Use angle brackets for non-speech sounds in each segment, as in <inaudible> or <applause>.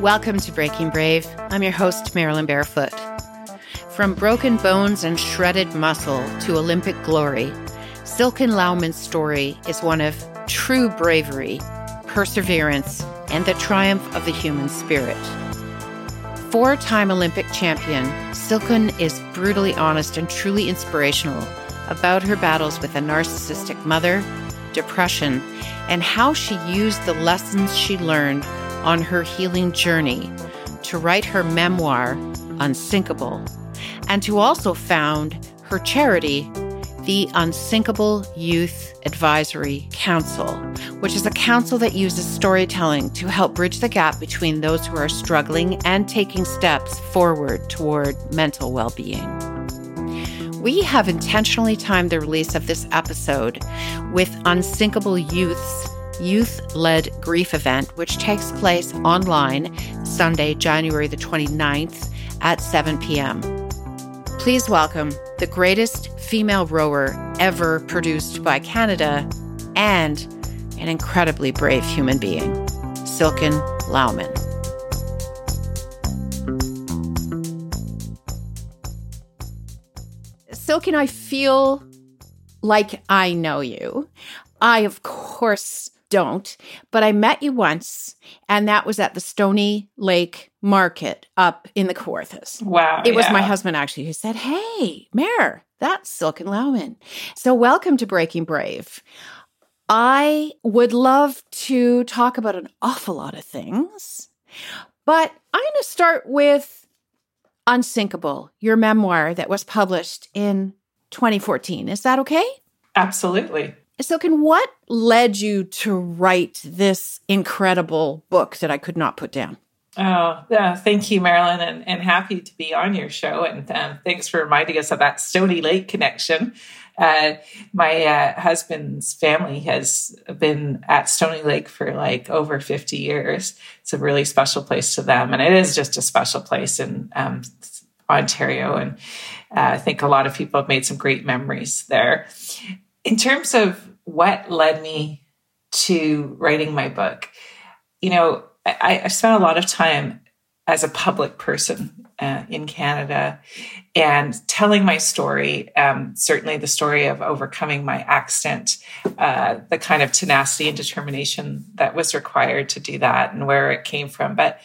Welcome to Breaking Brave. I'm your host, Marilyn Barefoot. From broken bones and shredded muscle to Olympic glory, Silken Laumann's story is one of true bravery, perseverance, and the triumph of the human spirit. Four time Olympic champion, Silken is brutally honest and truly inspirational about her battles with a narcissistic mother, depression, and how she used the lessons she learned on her healing journey to write her memoir, Unsinkable, and to also found her charity, the Unsinkable Youth Advisory Council, which is a council that uses storytelling to help bridge the gap between those who are struggling and taking steps forward toward mental well being. We have intentionally timed the release of this episode with Unsinkable Youth's youth led grief event, which takes place online Sunday, January the 29th at 7 p.m. Please welcome the greatest female rower ever produced by Canada and an incredibly brave human being, Silken Laumann. Silken, I feel like I know you. I, of course, don't, but I met you once, and that was at the Stony Lake Market up in the Kawarthas. Wow. It was my husband actually who said, Hey, Mayor, that's Silken Laumann. So, welcome to Breaking Brave. I would love to talk about an awful lot of things, but I'm going to start with Unsinkable, your memoir that was published in 2014. Is that okay? Absolutely. Silken, what led you to write this incredible book that I could not put down? Oh, yeah. Thank you, Marilyn, and, and happy to be on your show. And um, thanks for reminding us of that Stony Lake connection. Uh, my uh, husband's family has been at Stony Lake for like over 50 years. It's a really special place to them. And it is just a special place in um, Ontario. And uh, I think a lot of people have made some great memories there. In terms of what led me to writing my book, you know, I, I spent a lot of time as a public person uh, in Canada and telling my story, um, certainly the story of overcoming my accident, uh, the kind of tenacity and determination that was required to do that and where it came from. But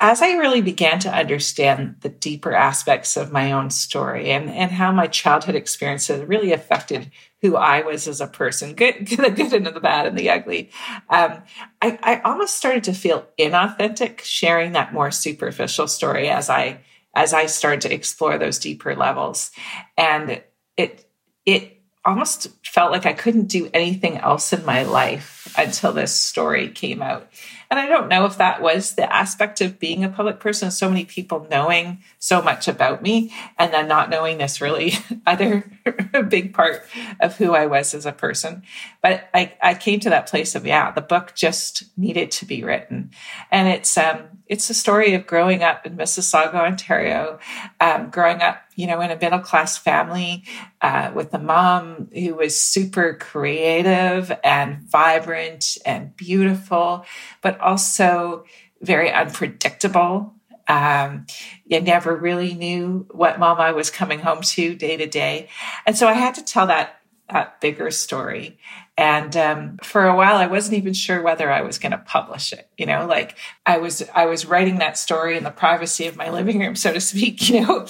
as I really began to understand the deeper aspects of my own story and, and how my childhood experiences really affected who I was as a person, good, <laughs> the good and the bad and the ugly, um, I, I almost started to feel inauthentic sharing that more superficial story as I as I started to explore those deeper levels, and it it almost felt like I couldn't do anything else in my life until this story came out. And I don't know if that was the aspect of being a public person, so many people knowing so much about me and then not knowing this really <laughs> other <laughs> big part of who I was as a person. But I, I came to that place of, yeah, the book just needed to be written. And it's, um, it's a story of growing up in Mississauga, Ontario, um, growing up, you know, in a middle class family uh, with a mom who was super creative and vibrant and beautiful, but also very unpredictable. Um, you never really knew what mom I was coming home to day to day, and so I had to tell that that bigger story. And um, for a while, I wasn't even sure whether I was going to publish it. You know, like I was, I was writing that story in the privacy of my living room, so to speak. <laughs> You know,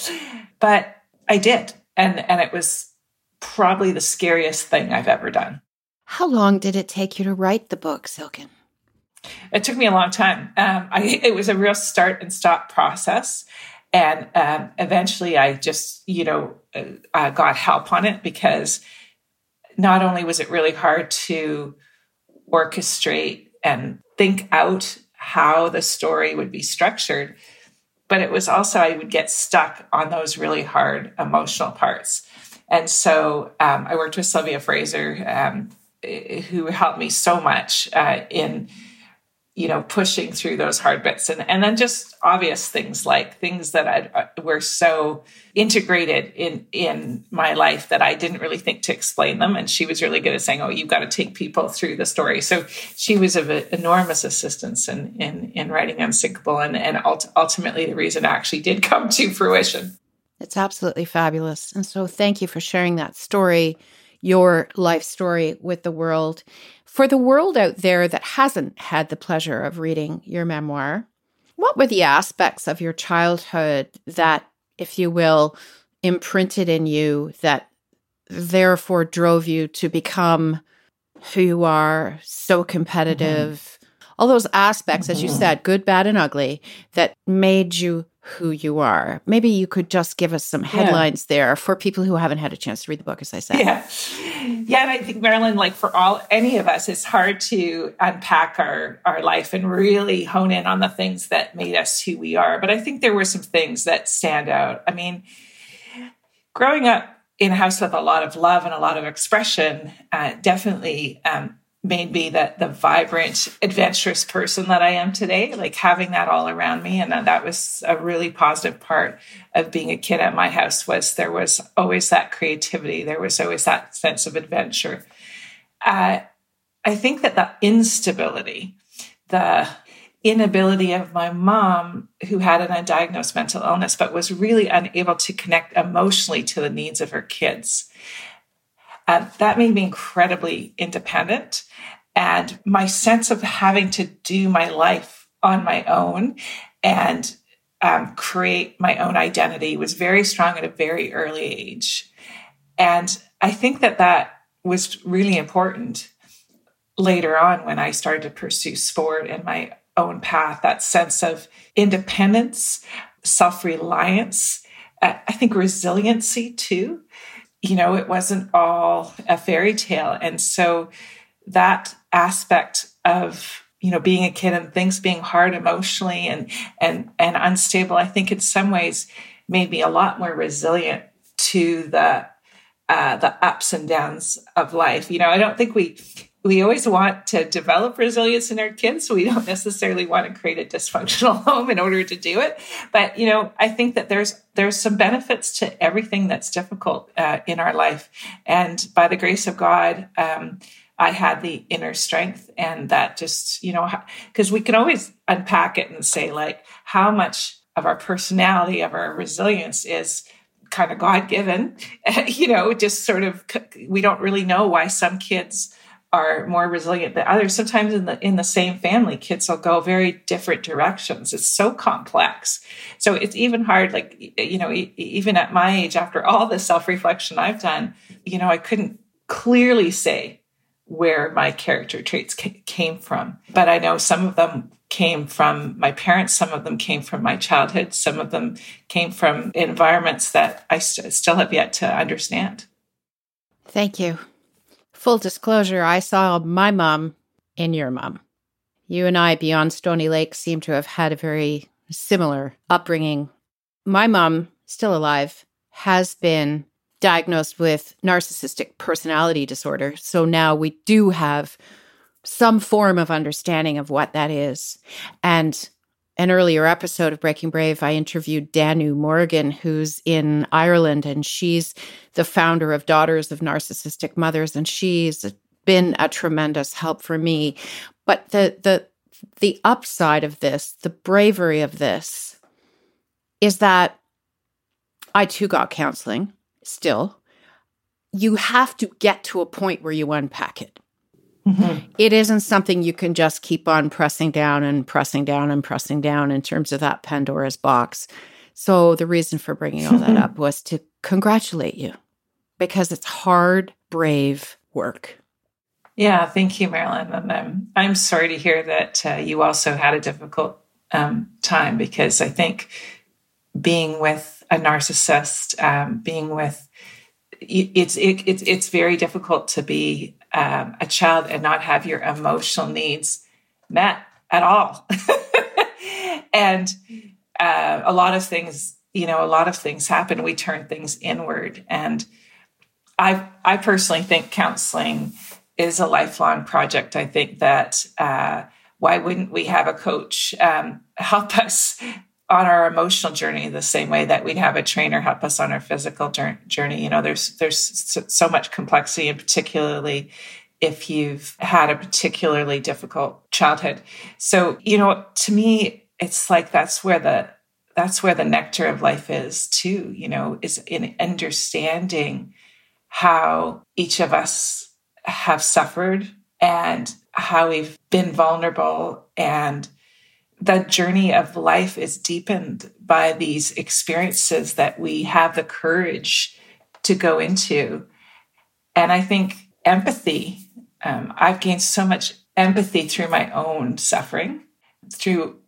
but I did, and and it was probably the scariest thing I've ever done. How long did it take you to write the book, Silken? It took me a long time. Um, I, it was a real start and stop process. And um, eventually I just, you know, uh, got help on it because not only was it really hard to orchestrate and think out how the story would be structured, but it was also, I would get stuck on those really hard emotional parts. And so um, I worked with Sylvia Fraser, um, who helped me so much uh, in you know, pushing through those hard bits. And, and then just obvious things like things that I, were so integrated in, in my life that I didn't really think to explain them. And she was really good at saying, oh, you've got to take people through the story. So she was of enormous assistance in, in, in writing Unsinkable and, and ultimately the reason actually did come to fruition. It's absolutely fabulous. And so thank you for sharing that story, your life story with the world. For the world out there that hasn't had the pleasure of reading your memoir, what were the aspects of your childhood that, if you will, imprinted in you that therefore drove you to become who you are, so competitive? Mm-hmm. All those aspects, mm-hmm. as you said, good, bad, and ugly, that made you who you are. Maybe you could just give us some headlines yeah. there for people who haven't had a chance to read the book, as I said. Yeah. Yeah. And I think, Marilyn, like for all any of us, it's hard to unpack our, our life and really hone in on the things that made us who we are. But I think there were some things that stand out. I mean, growing up in a house with a lot of love and a lot of expression uh, definitely um, made me that the vibrant, adventurous person that I am today. Like having that all around me, and that was a really positive part of being a kid at my house. Was there was always that creativity, there was always that sense of adventure. Uh, I think that the instability, the inability of my mom, who had an undiagnosed mental illness, but was really unable to connect emotionally to the needs of her kids. Uh, that made me incredibly independent and my sense of having to do my life on my own and um, create my own identity was very strong at a very early age. And I think that that was really important later on when I started to pursue sport and my own path, that sense of independence, self reliance, uh, I think resiliency too. You know, it wasn't all a fairy tale. And so that aspect of you know being a kid and things being hard emotionally and and and unstable i think in some ways made me a lot more resilient to the uh, the ups and downs of life. You know i don't think we we always want to develop resilience in our kids. So we don't necessarily want to create a dysfunctional <laughs> home in order to do it. But you know i think that there's there's some benefits to everything that's difficult uh, in our life. And by the grace of god um, I had the inner strength and that just, you know, because we can always unpack it and say, like, how much of our personality, of our resilience is kind of God given, <laughs> you know, just sort of, we don't really know why some kids are more resilient than others. Sometimes in the in the same family, kids will go very different directions. It's so complex. So it's even hard. Like you know, even at my age, after all the self reflection I've done, you know, I couldn't clearly say where my character traits came from. But I know some of them came from my parents, some of them came from my childhood, some of them came from environments that I st- still have yet to understand. Thank you. Full disclosure, I saw my mom in your mom. You and I, beyond Stony Lake, seem to have had a very similar upbringing. My mom, still alive, has been diagnosed with narcissistic personality disorder. So now we do have some form of understanding of what that is. And an earlier episode of Breaking Brave, I interviewed Danu Morrigan, who's in Ireland, and she's the founder of Daughters of Narcissistic Mothers, and she's been a tremendous help for me. But the the the upside of this, the bravery of this, is that I too got counseling still, you have to get to a point where you unpack it. Mm-hmm. it isn't something you can just keep on pressing down and pressing down and pressing down in terms of that Pandora's box. So, the reason for bringing all that <laughs> up was to congratulate you because it's hard, brave work. Yeah, thank you, Marilyn. And I'm, I'm sorry to hear that uh, you also had a difficult um, time because I think being with a narcissist, um, being with it's it, it's it's very difficult to be um, a child and not have your emotional needs met at all, <laughs> and uh, a lot of things, you know, a lot of things happen. We turn things inward, and I I personally think counseling is a lifelong project. I think that uh, why wouldn't we have a coach um, <laughs> help us on our emotional journey the same way that we'd have a trainer help us on our physical journey? You know, there's there's so much complexity, and particularly if you've had a particularly difficult childhood. So, you know, to me, it's like that's where the that's where the nectar of life is too, you know, is in understanding how each of us have suffered and how we've been vulnerable and the journey of life is deepened by these experiences that we have the courage to go into and i think empathy um, i've gained so much empathy through my own suffering through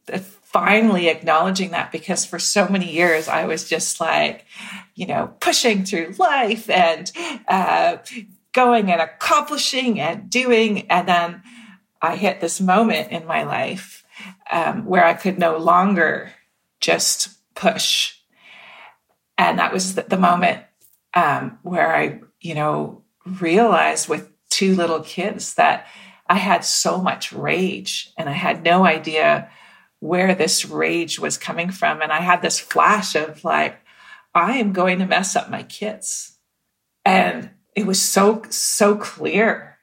finally acknowledging that because for so many years I was just like, you know, pushing through life and uh, going and accomplishing and doing. And then I hit this moment in my life um, where I could no longer just push. And that was the, moment um, where I, you know, realized with two little kids that I had so much rage and I had no idea where this rage was coming from. And I had this flash of like, I am going to mess up my kids. And it was so, so clear.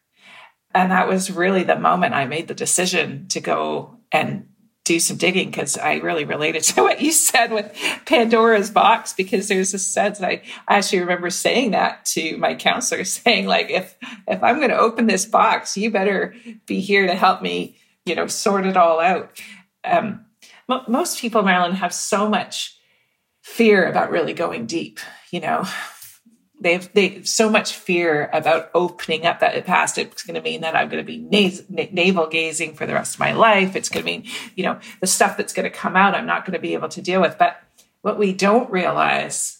And that was really the moment I made the decision to go and do some digging because I really related to <laughs> what you said with Pandora's box because there's a sense I, I actually remember saying that to my counselor <laughs> saying like if if I'm going to open this box you better be here to help me you know sort it all out um, most people, Marilyn, have so much fear about really going deep. You know, they have they have so much fear about opening up that past. It's going to mean that I'm going to be na- navel gazing for the rest of my life. It's going to mean, you know, the stuff that's going to come out, I'm not going to be able to deal with. But what we don't realize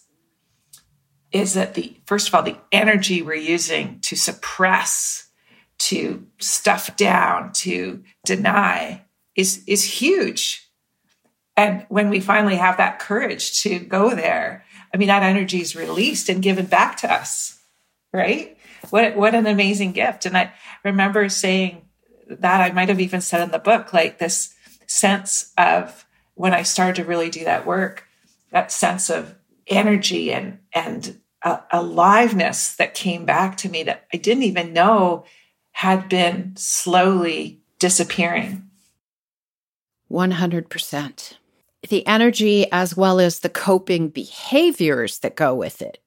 is that the first of all, the energy we're using to suppress, to stuff down, to deny is is huge. And when we finally have that courage to go there, I mean, that energy is released and given back to us, right? What what an amazing gift! And I remember saying that I might have even said in the book, like this sense of when I started to really do that work, that sense of energy and and uh, aliveness that came back to me that I didn't even know had been slowly disappearing 100%. The energy as well as the coping behaviors that go with it.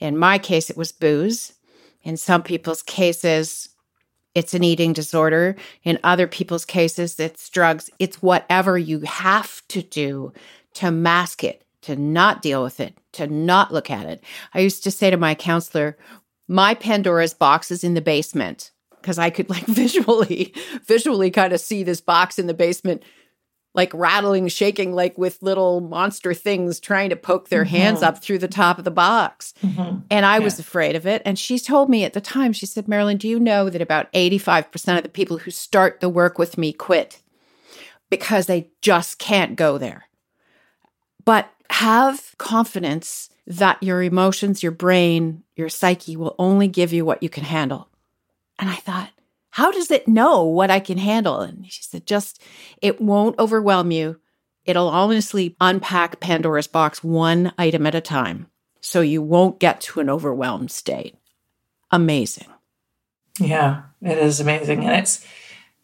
In my case, it was booze. In some people's cases, it's an eating disorder. In other people's cases, it's drugs. It's whatever you have to do to mask it, to not deal with it, to not look at it. I used to say to my counselor, my Pandora's box is in the basement because I could like <laughs> visually, visually kind of see this box in the basement, like rattling, shaking, like with little monster things trying to poke their mm-hmm. hands up through the top of the box. Mm-hmm. And I yeah. was afraid of it. And she told me at the time, she said, Marilyn, do you know that about 85% of the people who start the work with me quit because they just can't go there? But have confidence that your emotions, your brain, your psyche will only give you what you can handle. And I thought, how does it know what I can handle? And she said, just, it won't overwhelm you. It'll honestly unpack Pandora's box one item at a time. So you won't get to an overwhelmed state. Amazing. Yeah, it is amazing. And it's,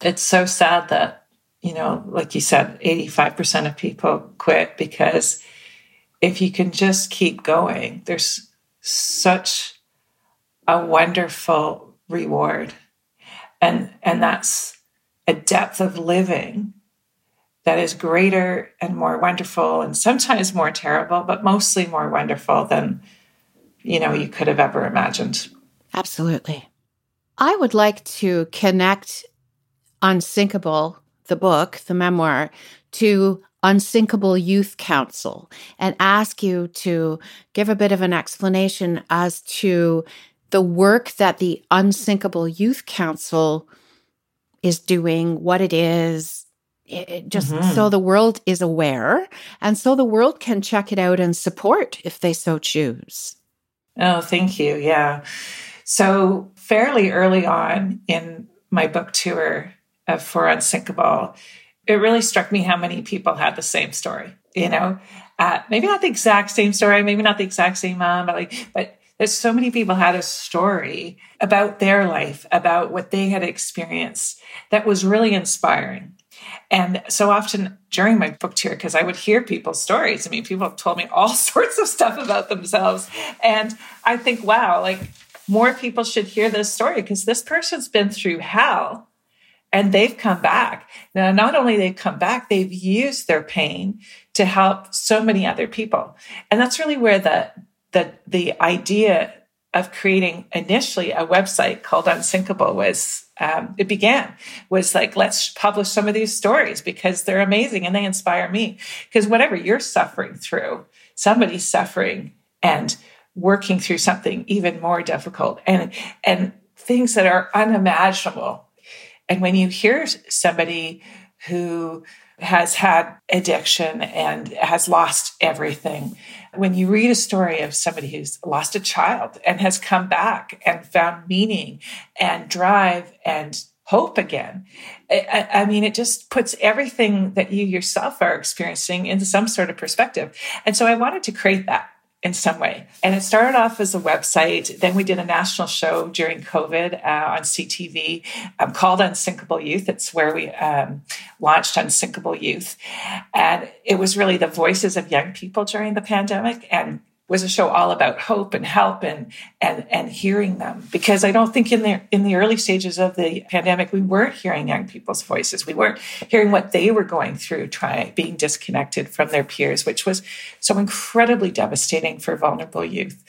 it's so sad that, you know, like you said, 85% of people quit because if you can just keep going, there's such a wonderful reward. And, and that's a depth of living that is greater and more wonderful and sometimes more terrible, but mostly more wonderful than, you know, you could have ever imagined. Absolutely. I would like to connect Unsinkable, the book, the memoir, to Unsinkable Youth Council and ask you to give a bit of an explanation as to the work that the Unsinkable Youth Council is doing, what it is, it just mm-hmm. so the world is aware and so the world can check it out and support if they so choose. Oh, thank you. Yeah. So, fairly early on in my book tour, uh, for Unsinkable, it really struck me how many people had the same story. You know, uh, maybe not the exact same story, maybe not the exact same mom, but like, but there's so many people had a story about their life, about what they had experienced that was really inspiring. And so often during my book tour, because I would hear people's stories. I mean, people have told me all <laughs> sorts of stuff about themselves. And I think, wow, like more people should hear this story because this person's been through hell and they've come back. Now, not only they've come back, they've used their pain to help so many other people. And that's really where the the the idea of creating initially a website called Unsinkable was um, it began was like let's publish some of these stories because they're amazing and they inspire me because whatever you're suffering through, somebody's suffering and working through something even more difficult and and things that are unimaginable. And when you hear somebody who has had addiction and has lost everything. When you read a story of somebody who's lost a child and has come back and found meaning and drive and hope again, I, I mean, it just puts everything that you yourself are experiencing into some sort of perspective. And so I wanted to create that in some way. And it started off as a website. Then we did a national show during COVID uh, on CTV um, called Unsinkable Youth. It's where we um, launched Unsinkable Youth. And it was really the voices of young people during the pandemic and was a show all about hope and help and and and hearing them. Because I don't think in the in the early stages of the pandemic we weren't hearing young people's voices. We weren't hearing what they were going through trying being disconnected from their peers which was so incredibly devastating for vulnerable youth.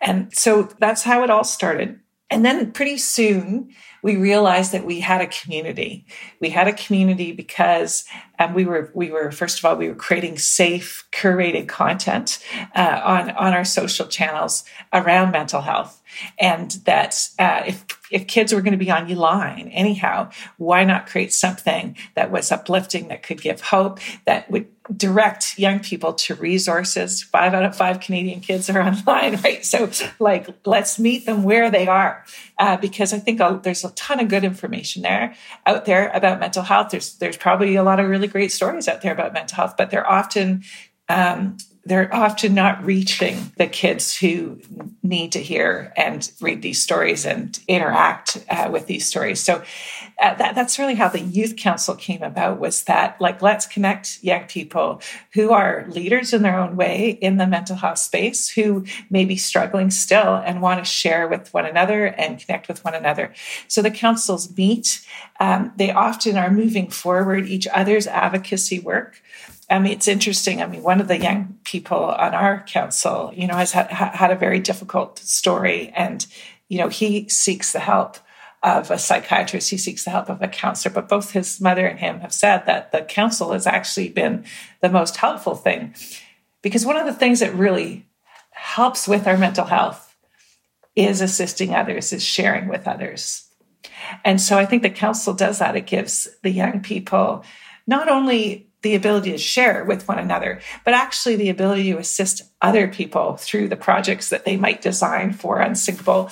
And so that's how it all started and then pretty soon we realized that we had a community. We had a community because um, we were we were first of all we were creating safe, curated content uh, on on our social channels around mental health, and that uh, if if kids were going to be on line anyhow, why not create something that was uplifting, that could give hope, that would direct young people to resources. Five out of five Canadian kids are <laughs> online, right? So, like, let's meet them where they are, uh, because I think uh, there's a ton of good information there out there about mental health. There's there's probably a lot of really great stories out there about mental health, but they're often um, they're often not reaching the kids who need to hear and read these stories and interact uh, with these stories. So uh, that, that's really how the youth council came about was that like let's connect young people who are leaders in their own way in the mental health space who may be struggling still and want to share with one another and connect with one another. So the councils meet. Um, they often are moving forward each other's advocacy work. I mean, it's interesting. I mean, one of the young people on our council, you know, has had, had a very difficult story, and you know, he seeks the help of a psychiatrist. He seeks the help of a counselor. But both his mother and him have said that the counsel has actually been the most helpful thing, because one of the things that really helps with our mental health is assisting others, is sharing with others. And so I think the council does that. It gives the young people not only the ability to share with one another, but actually the ability to assist other people through the projects that they might design for Unsinkable.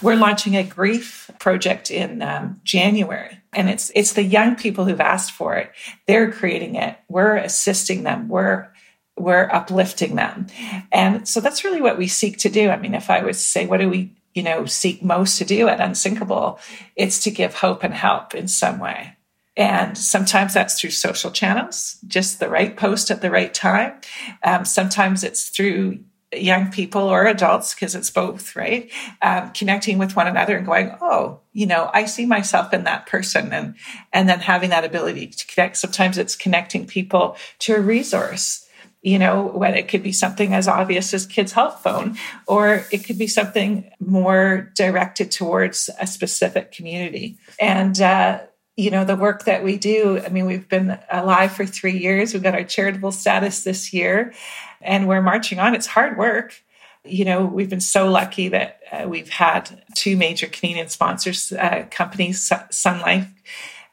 We're launching a grief project in um, January, and it's it's the young people who've asked for it. They're creating it. We're assisting them. We're we're uplifting them, and so that's really what we seek to do. I mean, if I was to say, what do we you know seek most to do at Unsinkable? It's to give hope and help in some way. And sometimes that's through social channels, just the right post at the right time. Um, sometimes it's through young people or adults, because it's both, right? Um, connecting with one another and going, oh, you know, I see myself in that person, and and then having that ability to connect. Sometimes it's connecting people to a resource you know, when it could be something as obvious as Kids Help Phone, or it could be something more directed towards a specific community. And uh, you know the work that we do i mean we've been alive for three years. We've got our charitable status this year and we're marching on. It's hard work. You know we've been so lucky that uh, we've had two major canadian sponsors uh, companies sun life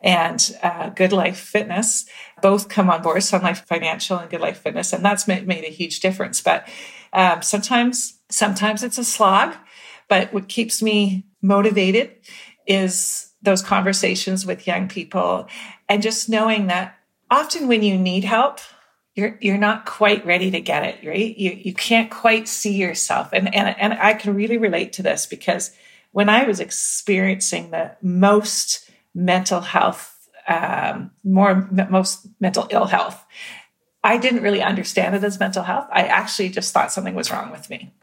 and uh, good life fitness. Both come on board sun life financial and good life fitness and that's made, a huge difference. But um, sometimes sometimes it's a slog but what keeps me motivated is those conversations with young people and just knowing that often when you need help, you're you're not quite ready to get it, right? You you can't quite see yourself. And and and I can really relate to this because when I was experiencing the most mental health, um, more most mental ill health, I didn't really understand it as mental health. I actually just thought something was wrong with me.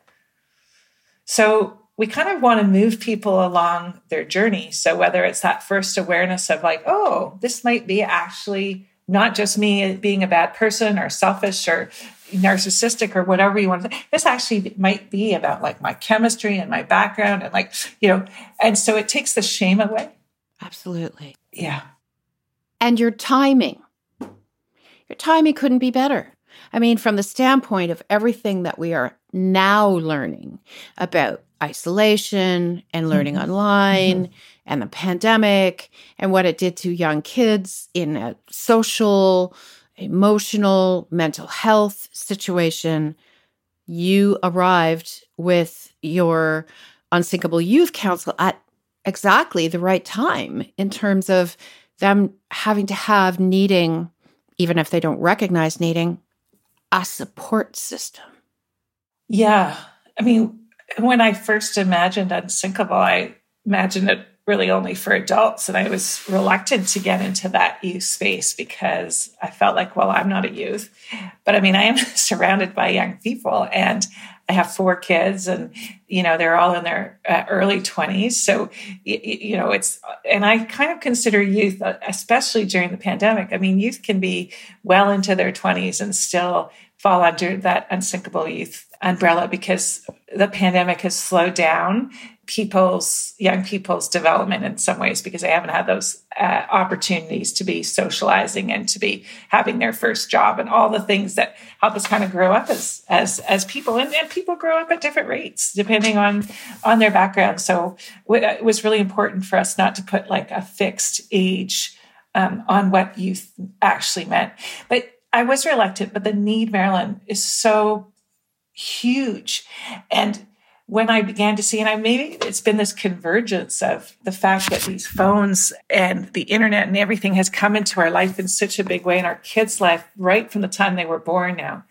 So we kind of want to move people along their journey. So whether it's that first awareness of like, oh, this might be actually not just me being a bad person or selfish or narcissistic or whatever you want to say. This actually might be about like my chemistry and my background and like, you know, and so it takes the shame away. Absolutely. Yeah. And your timing. Your timing couldn't be better. I mean, from the standpoint of everything that we are now learning about isolation and learning mm-hmm. online mm-hmm. and the pandemic and what it did to young kids in a social, emotional, mental health situation, you arrived with your Unsinkable Youth Council at exactly the right time in terms of them having to have needing, even if they don't recognize needing, a support system. Yeah. I mean, when I first imagined Unsinkable, I imagined it really only for adults. And I was reluctant to get into that youth space because I felt like, well, I'm not a youth. But I mean, I am <laughs> surrounded by young people and I have four kids and, you know, they're all in their uh, early 20s. So, you, you know, it's, and I kind of consider youth, uh, especially during the pandemic. I mean, youth can be well into their 20s and still fall under that unsinkable youth umbrella because the pandemic has slowed down people's young people's development in some ways because they haven't had those uh, opportunities to be socializing and to be having their first job and all the things that help us kind of grow up as as as people. And, and people grow up at different rates depending on on their background. So it was really important for us not to put like a fixed age um, on what youth actually meant. But I was reluctant, but the need, Marilyn, is so huge. And when I began to see, and I maybe it's been this convergence of the fact that these phones and the internet and everything has come into our life in such a big way in our kids' life right from the time they were born now.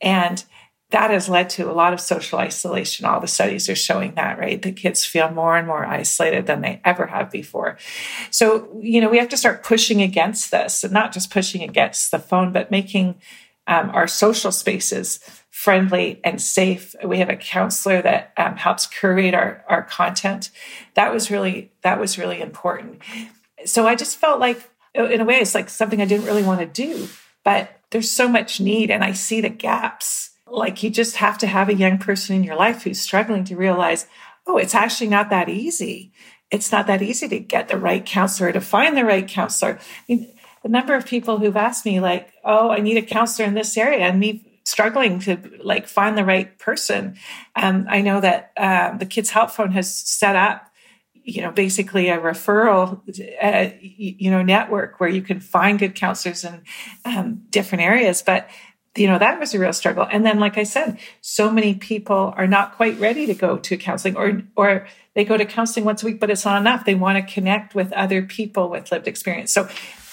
And that has led to a lot of social isolation. All the studies are showing that, right? The kids feel more and more isolated than they ever have before. So, you know, we have to start pushing against this and not just pushing against the phone, but making um, our social spaces friendly and safe. We have a counselor that um, helps curate our, our content. That was really, that was really important. So I just felt like, in a way, it's like something I didn't really want to do, but there's so much need and I see the gaps like you just have to have a young person in your life who's struggling to realize, oh, it's actually not that easy. It's not that easy to get the right counselor, to find the right counselor. I mean, the number of people who've asked me, like, oh, I need a counselor in this area, and me struggling to like find the right person. Um, I know that uh, the Kids Help Phone has set up you know basically a referral uh, you know network where you can find good counselors in um, different areas. But you know that was a real struggle. And then like i said so many people are not quite ready to go to counseling or or they go to counseling once a week but it's not enough. They want to connect with other people with lived experience. So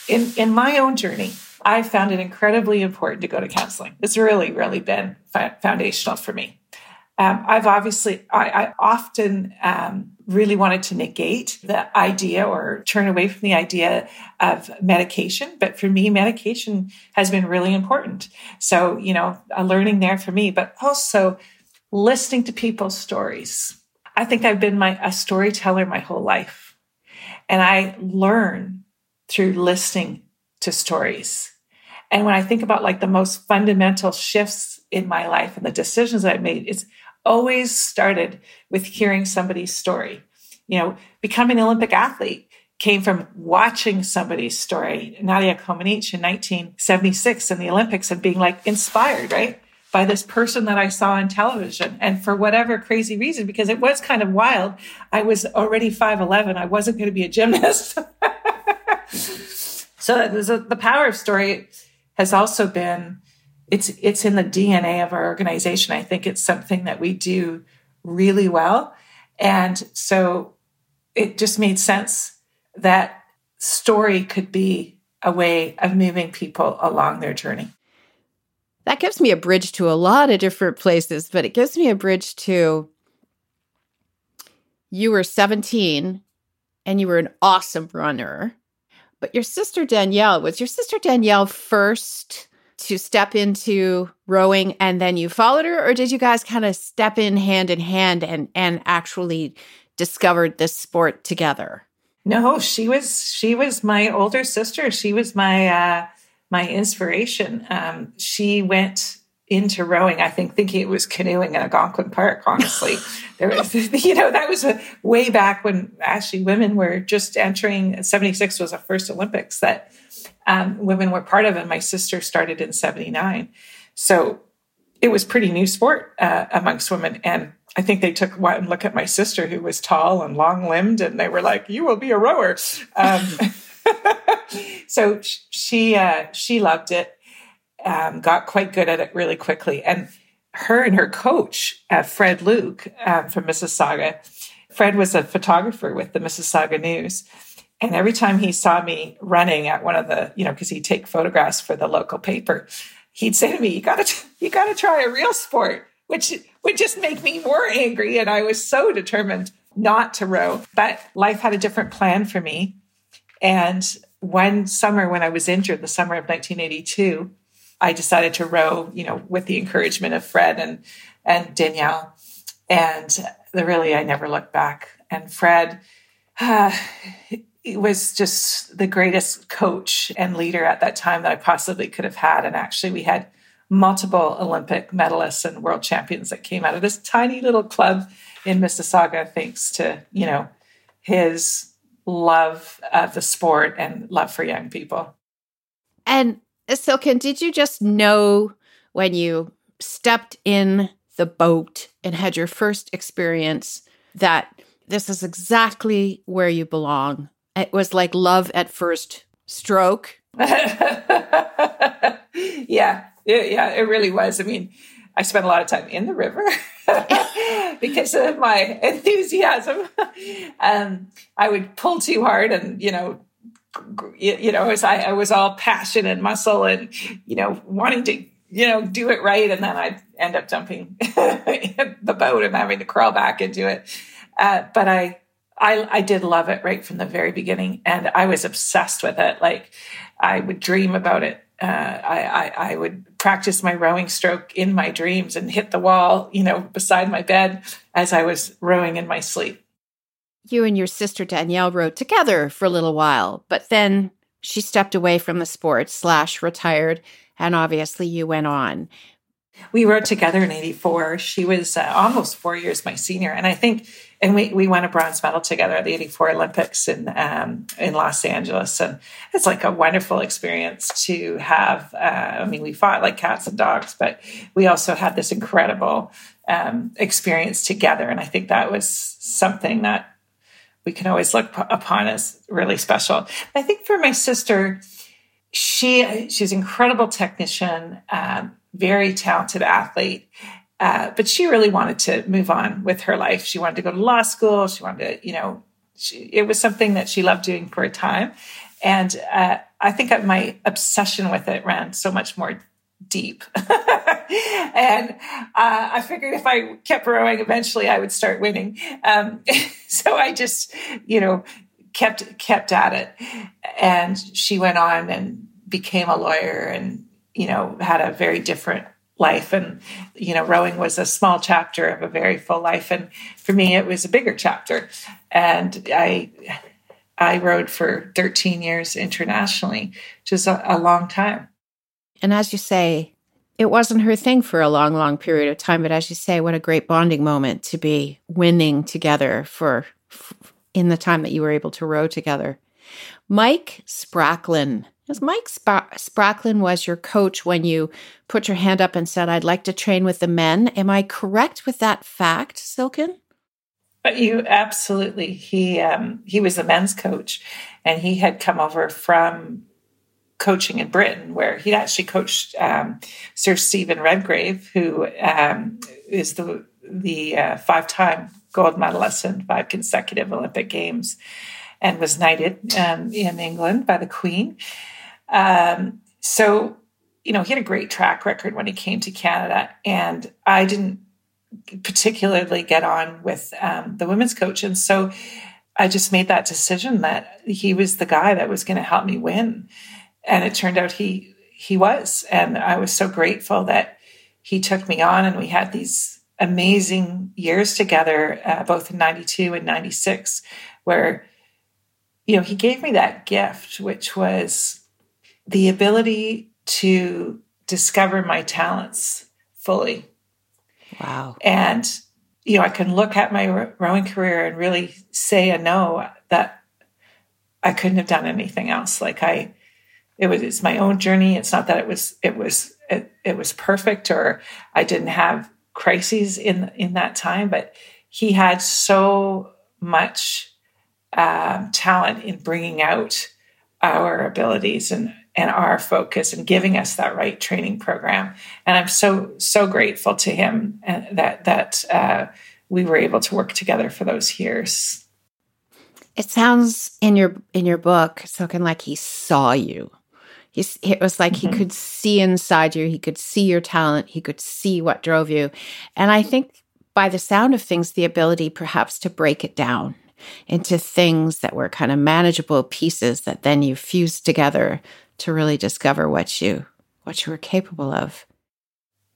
in in my own journey i found it incredibly important to go to counseling it's really really been foundational for me um, I've obviously, I, I often um, really wanted to negate the idea or turn away from the idea of medication. But for me, medication has been really important. So, you know, a learning there for me, but also listening to people's stories. I think I've been my, a storyteller my whole life. And I learn through listening to stories. And when I think about like the most fundamental shifts in my life and the decisions I've made, it's always started with hearing somebody's story. You know, becoming an Olympic athlete came from watching somebody's story. Nadia Comaneci in 1976 in the Olympics and being like inspired, right? By this person that I saw on television. And for whatever crazy reason, because it was kind of wild, I was already 5'11. I wasn't going to be a gymnast. <laughs> so the power of story has also been it's it's in the DNA of our organization. I think it's something that we do really well. And so it just made sense that story could be a way of moving people along their journey. That gives me a bridge to a lot of different places, but it gives me a bridge to you were 17 and you were an awesome runner. But your sister Danielle, was your sister Danielle first to step into rowing and then you followed her or did you guys kind of step in hand in hand and and actually discovered this sport together? No, she was she was my older sister. She was my uh my inspiration. Um she went into rowing, I think, thinking it was canoeing in Algonquin Park, honestly. <laughs> there was, <laughs> you know, that was a, way back when actually women were just entering, 76 was the first Olympics that um, women were part of, and my sister started in 79. So it was pretty new sport uh, amongst women. And I think they took one look at my sister, who was tall and long limbed, and they were like, "You will be a rower." Um, <laughs> so she uh, she loved it um, got quite good at it really quickly. And her and her coach, uh, Fred Loek um, from Mississauga, Fred was a photographer with the Mississauga News. And every time he saw me running at one of the, you know, because he'd take photographs for the local paper, he'd say to me, "You got to, you got to try a real sport," which would just make me more angry. And I was so determined not to row. But life had a different plan for me. And one summer when I was injured, the summer of 1982, I decided to row, you know, with the encouragement of Fred and and Danielle. And the, really, I never looked back. And Fred uh, was just the greatest coach and leader at that time that I possibly could have had. And actually, we had multiple Olympic medalists and world champions that came out of this tiny little club in Mississauga, thanks to you know his love of the sport and love for young people. And Silken, did you just know when you stepped in the boat and had your first experience that this is exactly where you belong? It was like love at first stroke. <laughs> yeah, yeah, yeah, it really was. I mean, I spent a lot of time in the river <laughs> because of my enthusiasm. <laughs> Um, I would pull too hard and, you know, you know, as I, I was all passion and muscle and, you know, wanting to, you know, do it right. And then I'd end up jumping <laughs> the boat and having to crawl back into it. Uh, but I, I, I did love it right from the very beginning. And I was obsessed with it. Like I would dream about it. Uh, I, I, I would practice my rowing stroke in my dreams and hit the wall, you know, beside my bed as I was rowing in my sleep you and your sister Danielle rowed together for a little while, but then she stepped away from the sport slash retired, and obviously you went on. We rowed together in '84. She was uh, almost four years my senior, and I think, and we we won a bronze medal together at the '84 Olympics in um, in Los Angeles, and it's like a wonderful experience to have. Uh, I mean, we fought like cats and dogs, but we also had this incredible um, experience together, and I think that was something that we can always look upon as really special. I think for my sister, she she's an incredible technician, um, very talented athlete, uh, but she really wanted to move on with her life. She wanted to go to law school. She wanted to, you know, she, it was something that she loved doing for a time, and uh, I think my obsession with it ran so much more deep. <laughs> <laughs> and uh, I figured if I kept rowing, eventually I would start winning. Um, <laughs> so I just, you know, kept kept at it. And she went on and became a lawyer, and you know, had a very different life. And you know, rowing was a small chapter of a very full life, and for me, it was a bigger chapter. And I. I rowed for 13 years internationally, which is a, a long time. And as you say, it wasn't her thing for a long, long period of time. But as you say, what a great bonding moment to be winning together for, in the time that you were able to row together. Mike Spracklen. As Mike Sp- Spracklen was your coach when you put your hand up and said, I'd like to train with the men. Am I correct with that fact, Silken? But you absolutely. He um, he was the men's coach, and he had come over from coaching in Britain, where he actually coached um, Sir Stephen Redgrave, who um, is the the uh, five time gold medalist in five consecutive Olympic Games. and was knighted um, in England by the Queen. Um, so, you know, he had a great track record when he came to Canada, and I didn't particularly get on with um, the women's coach, and so I just made that decision that he was the guy that was going to help me win, and it turned out he he was, and I was so grateful that he took me on, and we had these amazing years together, uh, both in '92 and '96, where you know he gave me that gift, which was the ability to discover my talents fully. Wow. And, you know, I can look at my rowing career and really say a no that I couldn't have done anything else. Like I, it was, it's my own journey. It's not that it was, it was, it, it was perfect or I didn't have crises in, in that time, but he had so much um, talent in bringing out our abilities and and our focus and giving us that right training program. And I'm so so grateful to him and that that uh, we were able to work together for those years. It sounds in your in your book, Silken, like he saw you. It was like mm-hmm. he could see inside you. He could see your talent. He could see what drove you. And I think by the sound of things, the ability perhaps to break it down into things that were kind of manageable pieces that then you fused together to really discover what you what you were capable of.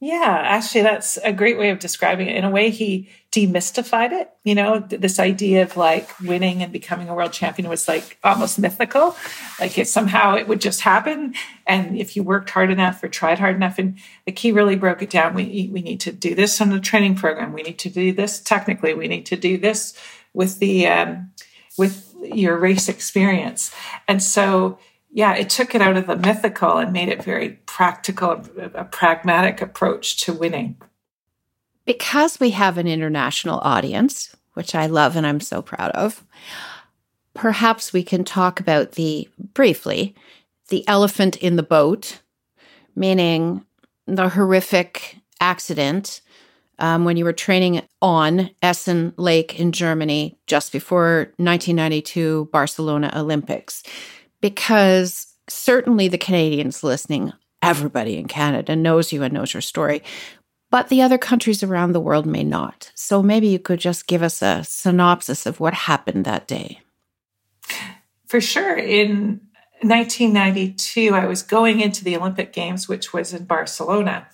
Yeah, actually, that's a great way of describing it. In a way, he demystified it. You know, this idea of like winning and becoming a world champion was like almost mythical. Like it somehow it would just happen, and if you worked hard enough or tried hard enough, and like he really broke it down. We we need to do this on the training program. We need to do this technically. We need to do this with the um, with your race experience, and so yeah, it took it out of the mythical and made it very practical, a pragmatic approach to winning. Because we have an international audience, which I love and I'm so proud of, perhaps we can talk about the briefly the elephant in the boat, meaning the horrific accident um, when you were training on Essen Lake in Germany just before 1992 Barcelona Olympics because certainly the Canadians listening, everybody in Canada knows you and knows your story, but the other countries around the world may not. So maybe you could just give us a synopsis of what happened that day. For sure. In 1992, I was going into the Olympic Games, which was in Barcelona.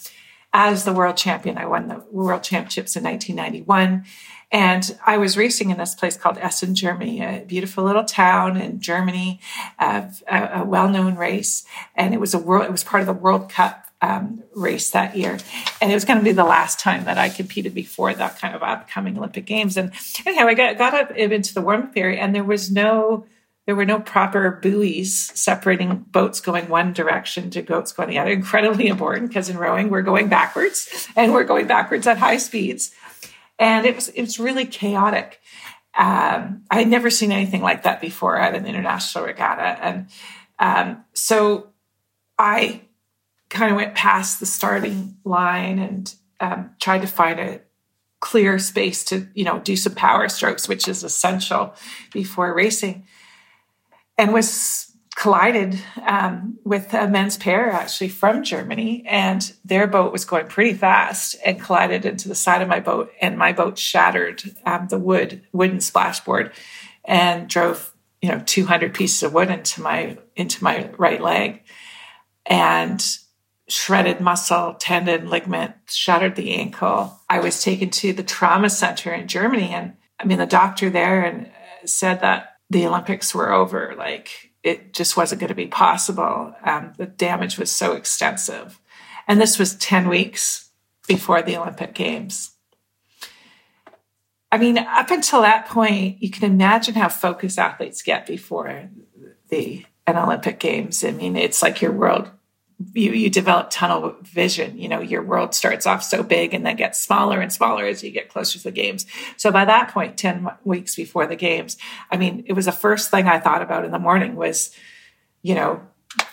As the world champion, I won the world championships in 1991. And I was racing in this place called Essen, Germany, a beautiful little town in Germany, uh, a, a well-known race. And it was a world, it was part of the World Cup um, race that year. And it was going to be the last time that I competed before that kind of upcoming Olympic Games. And anyhow, I got, got up into the warm up area and there was no, there were no proper buoys separating boats going one direction to boats going the other. Incredibly important because in rowing, we're going backwards and we're going backwards at high speeds and it was it was really chaotic. Um, I had never seen anything like that before at an international regatta, and um, so I kind of went past the starting line and um, tried to find a clear space to you know do some power strokes, which is essential before racing, and was collided um, with a men's pair actually from Germany, and their boat was going pretty fast and collided into the side of my boat, and my boat shattered um, the wood wooden splashboard and drove you know 200 pieces of wood into my into my right leg, and shredded muscle, tendon, ligament, shattered the ankle. I was taken to the trauma center in Germany, and I mean the doctor there and said that the Olympics were over, like it just wasn't going to be possible. Um, the damage was so extensive. And this was 10 weeks before the Olympic Games. I mean, up until that point, you can imagine how focused athletes get before the an Olympic Games. I mean, it's like your world you you develop tunnel vision you know your world starts off so big and then gets smaller and smaller as you get closer to the games so by that point 10 weeks before the games i mean it was the first thing i thought about in the morning was you know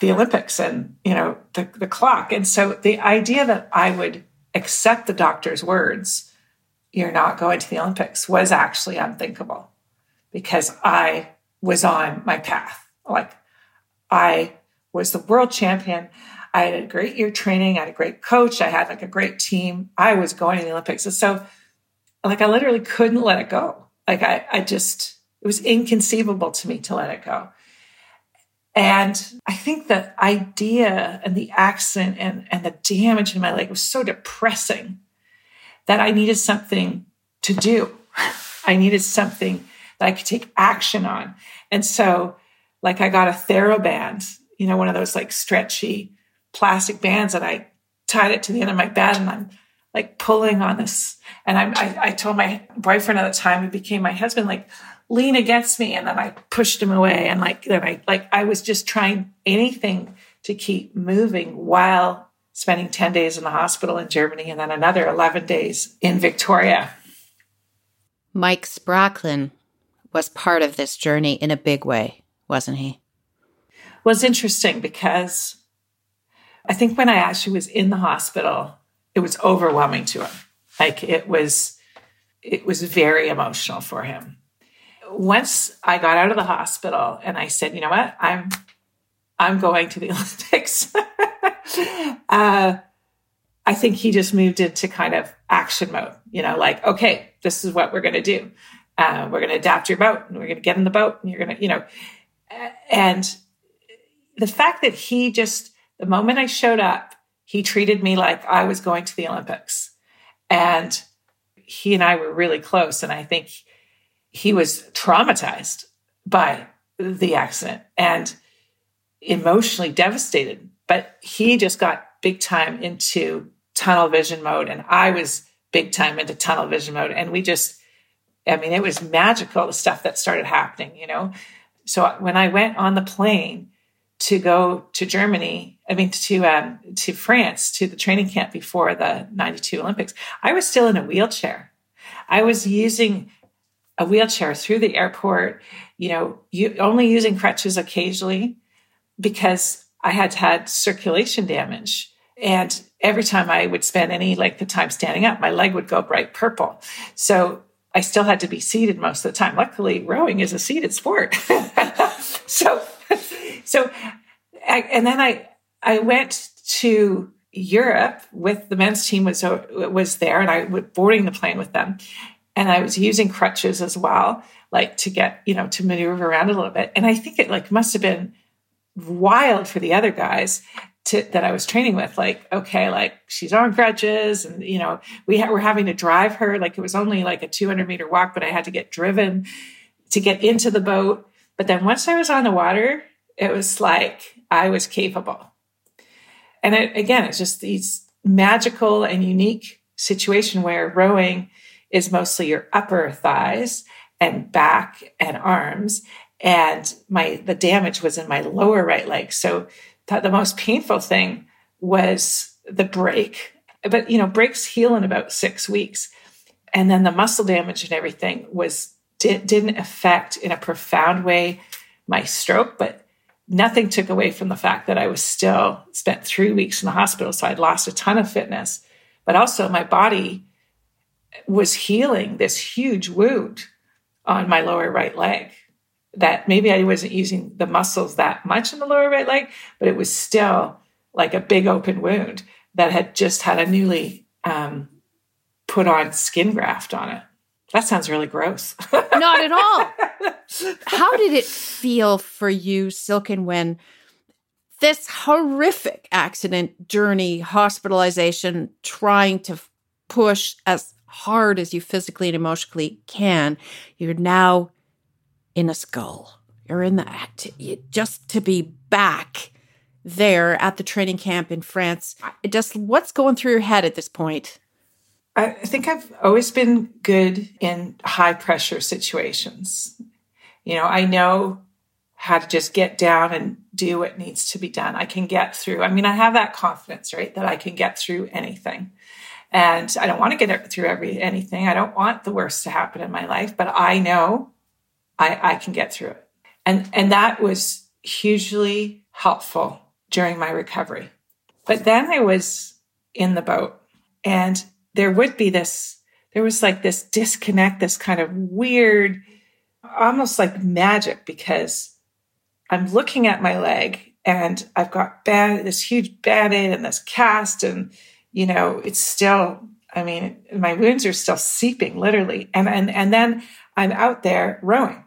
the olympics and you know the, the clock and so the idea that i would accept the doctor's words you're not going to the olympics was actually unthinkable because i was on my path. Like I was the world champion. I had a great year training. I had a great coach. I had like a great team. I was going to the Olympics. And so like I literally couldn't let it go. Like I, I just, it was inconceivable to me to let it go. And I think the idea and the accident and, and the damage in my leg was so depressing that I needed something to do. I needed something that I could take action on. And so, like, I got a TheraBand, you know, one of those like stretchy plastic bands, and I tied it to the end of my bed, and I'm like pulling on this. And I, I, I told my boyfriend at the time, who became my husband, like, lean against me, and then I pushed him away, and like, then I like I was just trying anything to keep moving while spending 10 days in the hospital in Germany and then another 11 days in Victoria. Mike Spracklen was part of this journey in a big way, wasn't he? Was interesting because I think when I actually was in the hospital, it was overwhelming to him. Like it was, it was very emotional for him. Once I got out of the hospital and I said, you know what, I'm, I'm going to the <laughs> Olympics. <laughs> uh, I think he just moved into kind of action mode, you know, like, okay, this is what we're going to do. Uh, we're going to adapt your boat and we're going to get in the boat and you're going to, you know, and the fact that he just, the moment I showed up, he treated me like I was going to the Olympics. And he and I were really close. And I think he was traumatized by the accident and emotionally devastated. But he just got big time into tunnel vision mode. And I was big time into tunnel vision mode. And we just, I mean, it was magical, the stuff that started happening, you know? So when I went on the plane to go to Germany, I mean, to, um, to France, to the training camp before the 92 Olympics, I was still in a wheelchair. I was using a wheelchair through the airport, you know, you, only using crutches occasionally because I had had circulation damage. And every time I would spend any length of time standing up, my leg would go bright purple. So I still had to be seated most of the time. Luckily, rowing is a seated sport. <laughs> so, <laughs> so, I, and then I, I went to Europe with the men's team was was there, and I was boarding the plane with them, and I was using crutches as well, like to get you know to maneuver around a little bit. And I think it like must have been wild for the other guys to, that I was training with, like, okay, like she's on crutches and, you know, we ha- were having to drive her. Like it was only like a 200 meter walk, but I had to get driven to get into the boat. But then once I was on the water, it was like I was capable. And it, again, it's just these magical and unique situation where rowing is mostly your upper thighs and back and arms. And my, the damage was in my lower right leg. So thought the most painful thing was the break. But, you know, breaks heal in about six weeks. And then the muscle damage and everything was did, didn't affect in a profound way my stroke, but nothing took away from the fact that I was still spent three weeks in the hospital. So I'd lost a ton of fitness, but also my body was healing this huge wound on my lower right leg that maybe I wasn't using the muscles that much in the lower right leg, but it was still like a big open wound that had just had a newly um, put on skin graft on it. That sounds really gross. <laughs> Not at all. How did it feel for you, Silken, when this horrific accident, journey, hospitalization, trying to push as hard as you physically and emotionally can, you're now in a scull You're in the act just to be back there at the training camp in France. It just what's going through your head at this point? I think I've always been good in high pressure situations. You know, I know how to just get down and do what needs to be done. I can get through. I mean, I have that confidence, right? That I can get through anything. And I don't want to get through every anything. I don't want the worst to happen in my life, but I know I, I can get through it. And, and that was hugely helpful during my recovery. But then I was in the boat and there would be this, there was like this disconnect, this kind of weird almost like magic because I'm looking at my leg and I've got band, this huge band-aid and this cast and you know, it's still, I mean, my wounds are still seeping literally. And, and, and then I'm out there rowing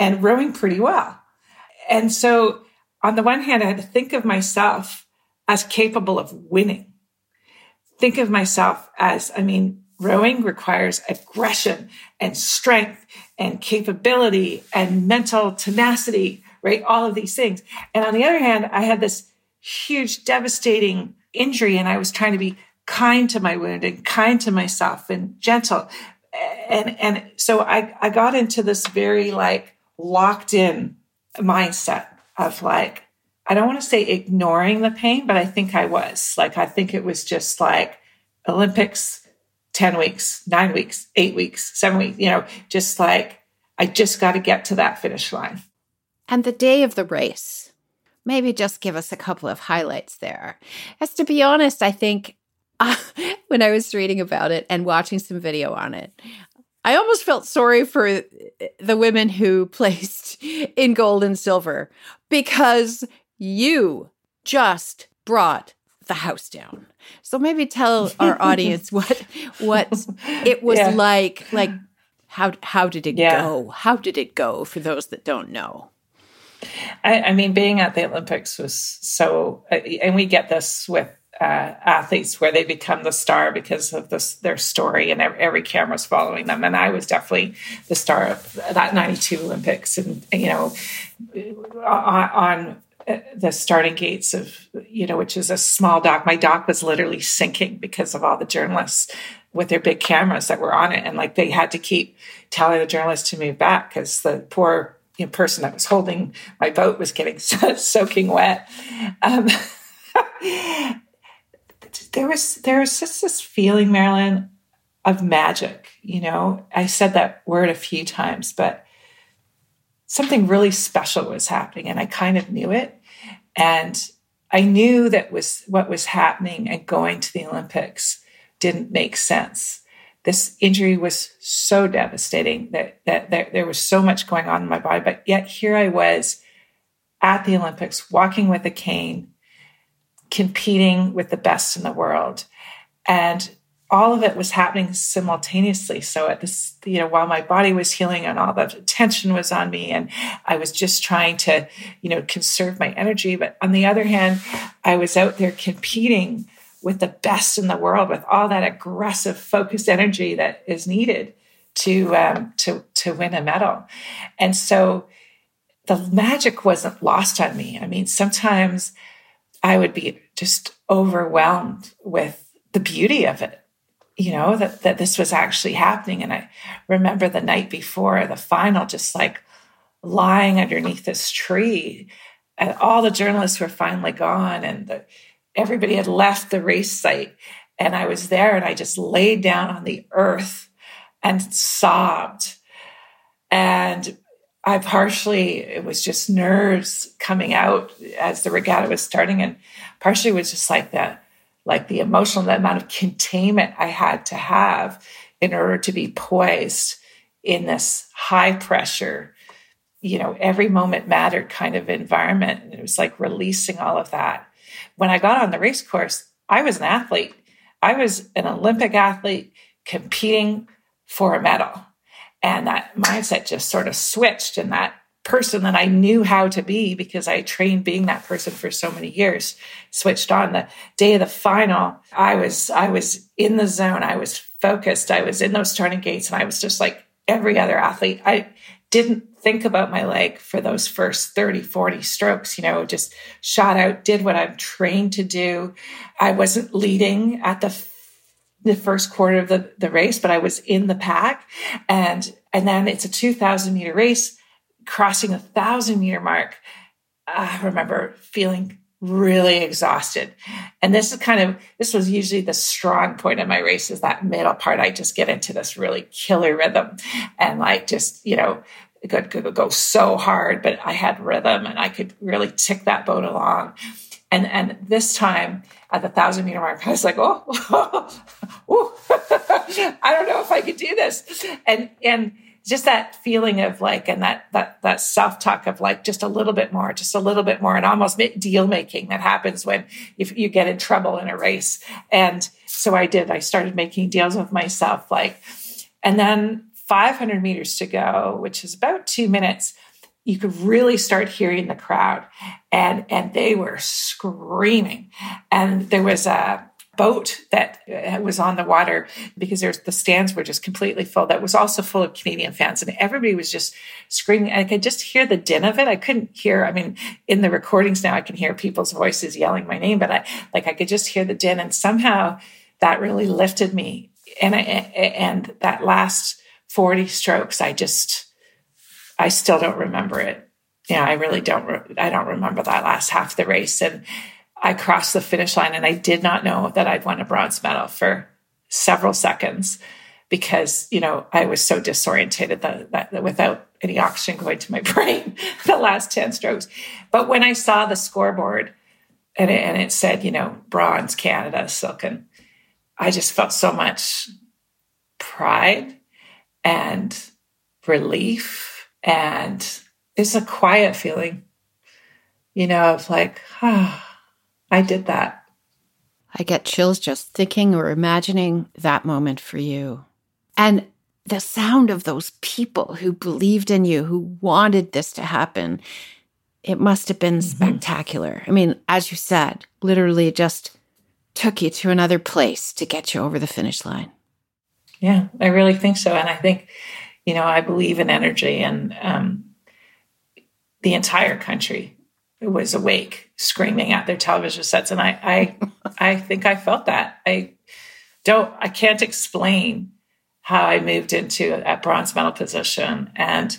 and rowing pretty well. And so on the one hand, I had to think of myself as capable of winning. Think of myself as, I mean, rowing requires aggression and strength and capability and mental tenacity, right? All of these things. And on the other hand, I had this huge, devastating injury and I was trying to be kind to my wound and kind to myself and gentle. And, and so I, I got into this very like locked in mindset of like, I don't want to say ignoring the pain, but I think I was like, I think it was just like Olympics, 10 weeks, nine weeks, eight weeks, seven weeks, you know, just like, I just got to get to that finish line. And the day of the race, maybe just give us a couple of highlights there. As to be honest, I think uh, <laughs> when I was reading about it and watching some video on it, I almost felt sorry for the women who <laughs> placed in gold and silver because you just brought the house down. So maybe tell our <laughs> audience what what it was yeah. like like how how did it yeah. go? How did it go for those that don't know? I, I, mean, being at the Olympics was so, uh, and we get this with uh, athletes where they become the star because of this their story, and every, every camera's following them. And I was definitely the star of that '92 Olympics, and you know, on, on uh, the starting gates of you know, which is a small dock. My dock was literally sinking because of all the journalists with their big cameras that were on it, and like they had to keep telling the journalists to move back because the poor you know, person that was holding my boat was getting <laughs> soaking wet. Um, <laughs> there was there was just this feeling, Marilyn, of magic. You know, I said that word a few times, but something really special was happening, and I kind of knew it. And I knew that was what was happening and going to the Olympics didn't make sense this injury was so devastating that, that, that there was so much going on in my body. But yet here I was at the Olympics, walking with a cane, competing with the best in the world. And all of it was happening simultaneously. So at this, you know, while my body was healing and all the tension was on me and I was just trying to, you know, conserve my energy. But on the other hand, I was out there competing with the best in the world, with all that aggressive, focused energy that is needed to um, to to win a medal. And so the magic wasn't lost on me. I mean, sometimes I would be just overwhelmed with the beauty of it. You know, that, that this was actually happening. And I remember the night before the final, just like lying underneath this tree. And all the journalists were finally gone. And the everybody had left the race site. And I was there and I just laid down on the earth and sobbed. And I partially, it was just nerves coming out as the regatta was starting. And partially was just like that, like the emotional the amount of containment I had to have in order to be poised in this high pressure, you know, every moment mattered kind of environment. And it was like releasing all of that when I got on the race course, I was an athlete. I was an Olympic athlete competing for a medal. And that mindset just sort of switched, in that person that I knew how to be because I trained being that person for so many years switched on the day of the final. I was I was in the zone. I was focused. I was in those starting gates and I was just like every other athlete. I didn't think about my leg for those first 30, 40 strokes, you know, just shot out, did what I'm trained to do. I wasn't leading at the the first quarter of the, the race, but I was in the pack. And and then it's a 2000 meter race, crossing a thousand meter mark. I remember feeling really exhausted. And this is kind of this was usually the strong point of my race is that middle part. I just get into this really killer rhythm and like just, you know, could, could go so hard, but I had rhythm and I could really tick that boat along. And and this time at the thousand meter mark, I was like, oh, <laughs> <laughs> I don't know if I could do this. And and just that feeling of like, and that, that, that self talk of like, just a little bit more, just a little bit more and almost deal making that happens when if you get in trouble in a race. And so I did, I started making deals with myself, like, and then 500 meters to go, which is about two minutes you could really start hearing the crowd. And and they were screaming. And there was a boat that uh, was on the water because there's the stands were just completely full that was also full of canadian fans and everybody was just screaming i could just hear the din of it i couldn't hear i mean in the recordings now i can hear people's voices yelling my name but i like i could just hear the din and somehow that really lifted me and I, and that last 40 strokes i just I still don't remember it. Yeah, I really don't. Re- I don't remember that last half of the race. And I crossed the finish line, and I did not know that I'd won a bronze medal for several seconds because you know I was so disorientated that, that, that without any oxygen going to my <laughs> brain the last ten strokes. But when I saw the scoreboard and it, and it said you know bronze Canada Silken, I just felt so much pride and relief and it's a quiet feeling, you know, of like, ah, <sighs> oh, I did that. I get chills just thinking or imagining that moment for you. And the sound of those people who believed in you, who wanted this to happen, it must have been mm-hmm. spectacular. I mean, as you said, literally just took you to another place to get you over the finish line. Yeah, I really think so. And I think you know, I believe in energy, and um, the entire country was awake, screaming at their television sets, and I, I, <laughs> I think I felt that. I don't, I can't explain how I moved into a bronze medal position, and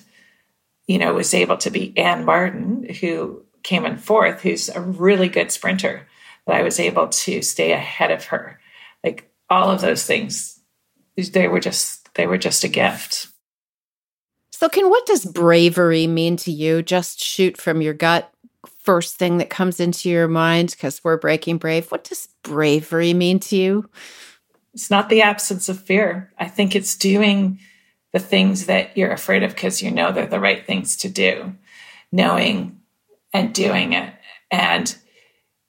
you know, was able to be Anne Marden, who came in fourth, who's a really good sprinter. That I was able to stay ahead of her, like all of those things. They were just, they were just a gift. So, can what does bravery mean to you? Just shoot from your gut, first thing that comes into your mind, because we're breaking brave. What does bravery mean to you? It's not the absence of fear. I think it's doing the things that you're afraid of because you know they're the right things to do, knowing and doing it, and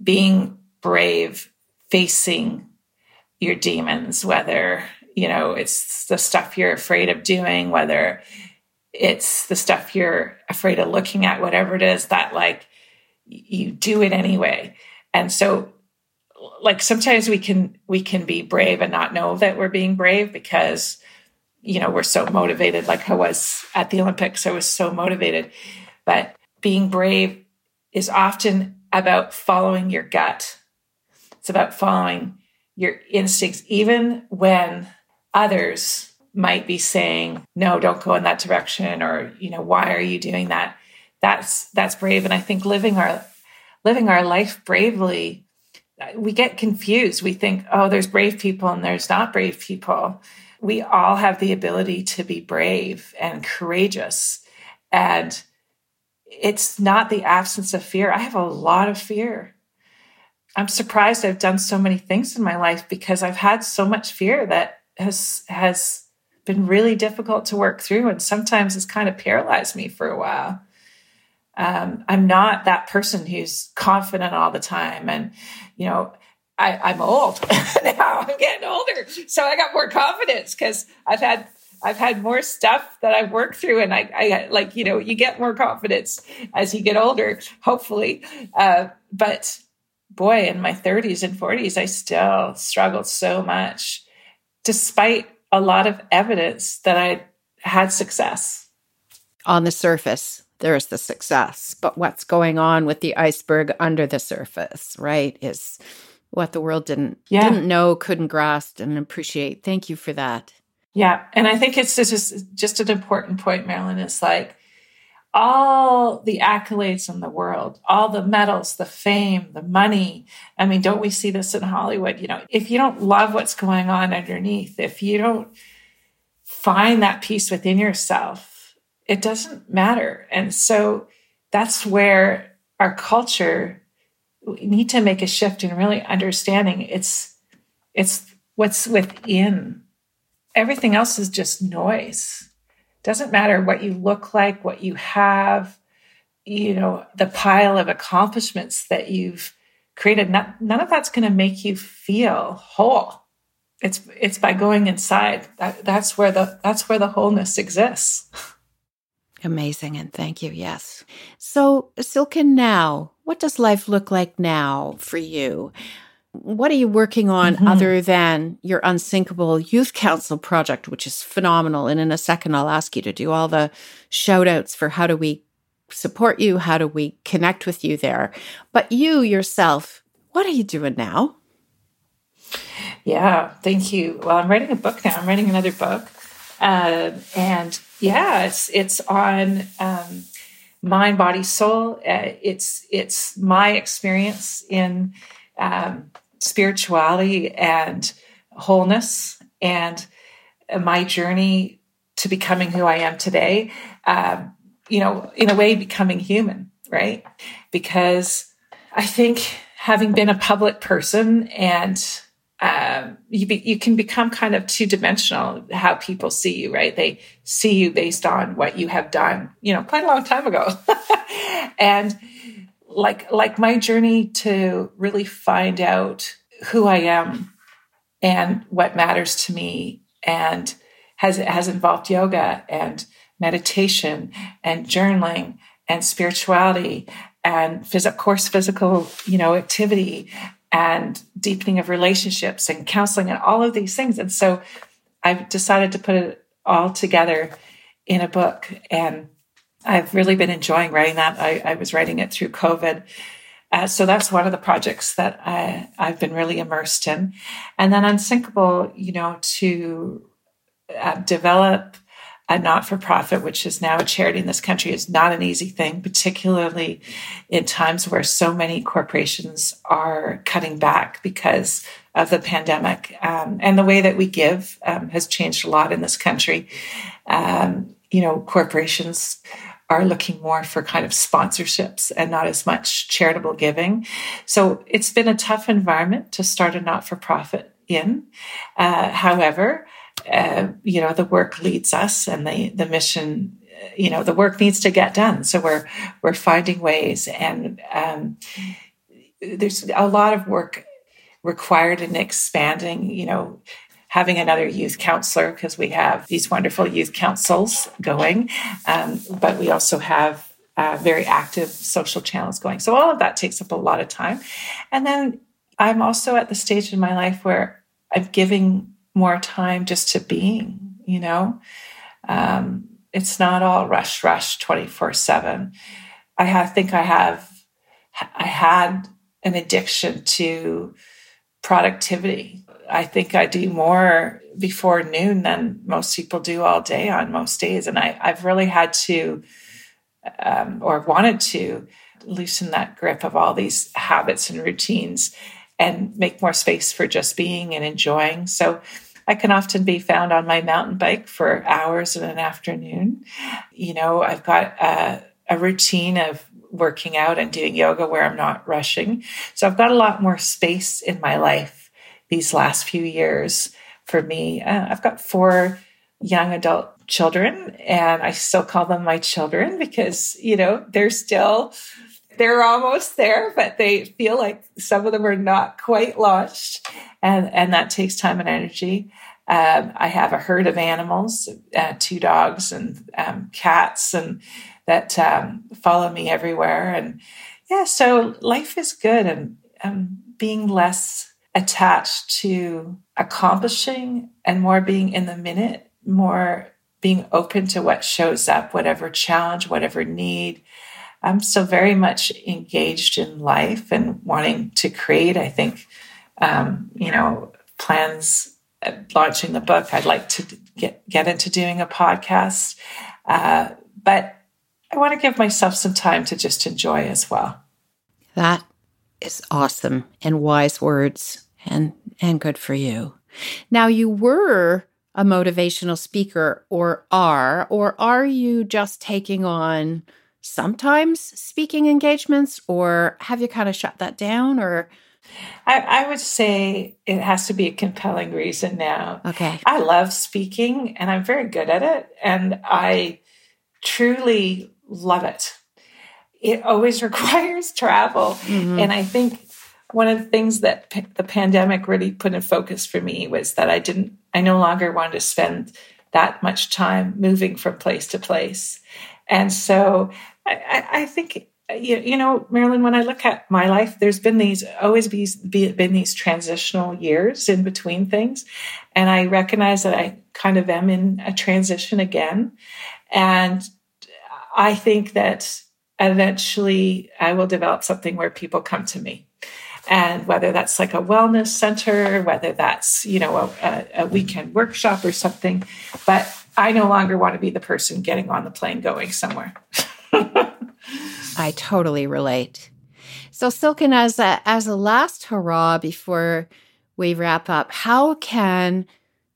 being brave, facing your demons, whether you know it's the stuff you're afraid of doing, whether it's the stuff you're afraid of looking at, whatever it is that like you do it anyway. And so like sometimes we can we can be brave and not know that we're being brave because you know we're so motivated like i was at the olympics i was so motivated but being brave is often about following your gut it's about following your instincts even when others might be saying, no, don't go in that direction, or, you know, why are you doing that? That's that's brave. And I think living our living our life bravely, we get confused. We think, oh, there's brave people and there's not brave people. We all have the ability to be brave and courageous. And it's not the absence of fear. I have a lot of fear. I'm surprised I've done so many things in my life because I've had so much fear that has has been really difficult to work through and sometimes it's kind of paralyzed me for a while um, i'm not that person who's confident all the time. And you know I, am old. <laughs> Now i'm getting older. So i got more confidence because i've had i've had more stuff that i've worked through. And i, I like you know you get more confidence as you get older hopefully. Uh, but boy in my 30s and 40s i still struggled so much despite a lot of evidence that I had success. On the surface, there's the success, but what's going on with the iceberg under the surface, right, is what the world didn't yeah. didn't know, couldn't grasp and appreciate. Thank you for that. Yeah, and I think it's just just an important point, Marilyn. It's like all the accolades in the world, all the medals, the fame, the money. I mean, don't we see this in Hollywood? You know, if you don't love what's going on underneath, if you don't find that peace within yourself, it doesn't matter. And so that's where our culture we need to make a shift in really understanding it's it's what's within. Everything else is just noise doesn't matter what you look like, what you have, you know, the pile of accomplishments that you've created, none of that's going to make you feel whole. It's it's by going inside. That, that's where the that's where the wholeness exists. <laughs> Amazing and thank you. Yes. So, Silken, now, what does life look like now for you? What are you working on mm-hmm. other than your Unsinkable Youth Council project, which is phenomenal? And in a second, I'll ask you to do all the shout outs for how do we support you? How do we connect with you there? But you yourself, what are you doing now? Yeah, thank you. Well, I'm writing a book now. I'm writing another book. Uh, and yeah, it's it's on um, mind, body, soul. Uh, it's it's my experience in um, spirituality and wholeness, and my journey to becoming who I am today. Um, you know, in a way, becoming human, right? Because I think having been a public person and um, you be, you can become kind of two dimensional how people see you, right? They see you based on what you have done, you know, quite a long time ago, <laughs> and like like my journey to really find out who I am and what matters to me, and has has involved yoga and meditation and journaling and spirituality and phys- of course physical you know activity and deepening of relationships and counseling and all of these things. And so i've decided to put it all together in a book and i've really been enjoying writing that. I, I was writing it through covid. Uh, so that's one of the projects that I, i've been really immersed in. And then unsinkable you know to uh, develop a not for profit, which is now a charity in this country, is not an easy thing, particularly in times where so many corporations are cutting back because of the pandemic. Um, and the way that we give um, has changed a lot in this country. Um, you know, corporations are looking more for kind of sponsorships and not as much charitable giving. So it's been a tough environment to start a not for profit in. Uh, however, uh, you know the work leads us and the the mission you know the work needs to get done. So we're we're finding ways and um, there's a lot of work required in expanding you know having another youth counselor because we have these wonderful youth councils going um, but we also have uh, very active social channels going. So all of that takes up a lot of time. And then i'm also at the stage in my life where i'm giving more time just to being, you know? Um, it's not all rush, rush 24 7. I have, think I have, I had an addiction to productivity. I think I do more before noon than most people do all day on most days. And I, have really had to, um, or wanted to, loosen that grip of all these habits and routines and make more space for just being and enjoying. So I can often be found on my mountain bike for hours in an afternoon. You know, I've got a, a routine of working out and doing yoga where I'm not rushing. So I've got a lot more space in my life these last few years for me. Uh, I've got four young adult children and I still call them my children because, you know, they're still they're almost there, but they feel like some of them are not quite launched, and and that takes time and energy. Um, I have a herd of animals, uh, two dogs and um, cats, and that um, follow me everywhere. And yeah, so life is good, and um, being less attached to accomplishing and more being in the minute, more being open to what shows up, whatever challenge, whatever need. I'm still very much engaged in life and wanting to create. I think, um, you know, plans launching the book. I'd like to get get into doing a podcast, uh, but I want to give myself some time to just enjoy as well. That is awesome and wise words, and and good for you. Now you were a motivational speaker, or are, or are you just taking on? Sometimes speaking engagements, or have you kind of shut that down? Or I, I, would say it has to be a compelling reason now. Okay. I love speaking and I'm very good at it. And I truly love it. It always <laughs> requires travel. Mm-hmm. And I think one of the things that p- the pandemic really put in focus for me was that I didn't, I no longer wanted to spend that much time moving from place to place. And so I, I think uh, you, you know, Marilyn, when I look at my life, there's been these always be, be, been these transitional years in between things. And I recognize that I kind of am in a transition again. And I think that eventually I will develop something where people come to me. And whether that's like a wellness center, whether that's, you know, a, a weekend workshop or something. But I no longer want to be the person getting on the plane going somewhere. <laughs> <laughs> I totally relate. So, Silken, as a, as a last hurrah before we wrap up, how can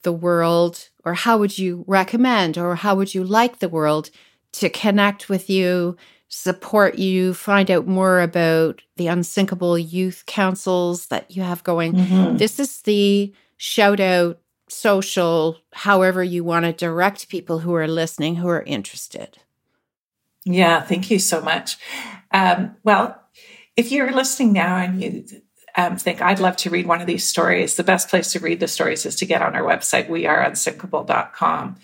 the world, or how would you recommend, or how would you like the world to connect with you, support you, find out more about the unsinkable youth councils that you have going? Mm-hmm. This is the shout out social, however you want to direct people who are listening who are interested. Yeah, thank you so much. Um, well, if you're listening now and you um, think I'd love to read one of these stories, the best place to read the stories is to get on our website, weareunsinkable.com.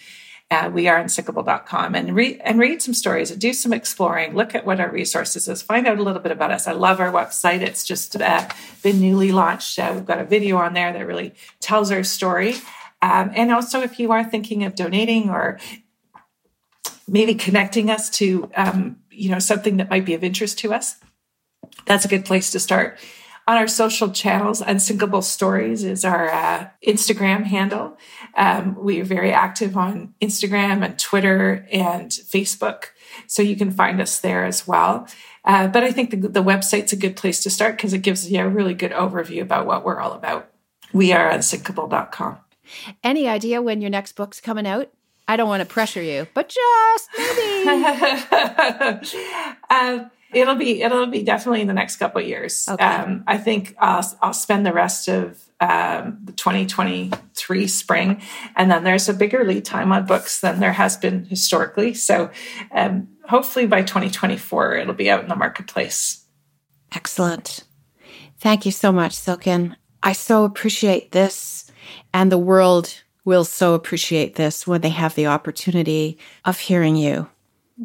Uh, weareunsinkable.com and read and read some stories and do some exploring. Look at what our resources is. Find out a little bit about us. I love our website. It's just uh, been newly launched. Uh, we've got a video on there that really tells our story. Um, and also, if you are thinking of donating or maybe connecting us to um, you know something that might be of interest to us. That's a good place to start. On our social channels unsinkable stories is our uh, instagram handle. Um, we are very active on instagram and twitter and facebook so you can find us there as well. Uh, but i think the, the website's a good place to start because it gives you a really good overview about what we're all about. We are unsinkable.com any idea when your next book's coming out I don't want to pressure you, but just maybe. <laughs> um, it'll be it'll be definitely in the next couple of years. Okay. Um, I think I'll, I'll spend the rest of um, the 2023 spring, and then there's a bigger lead time on books than there has been historically. So um, hopefully by 2024 it'll be out in the marketplace. Excellent. Thank you so much, Silken. I so appreciate this and the world will so appreciate this when they have the opportunity of hearing you.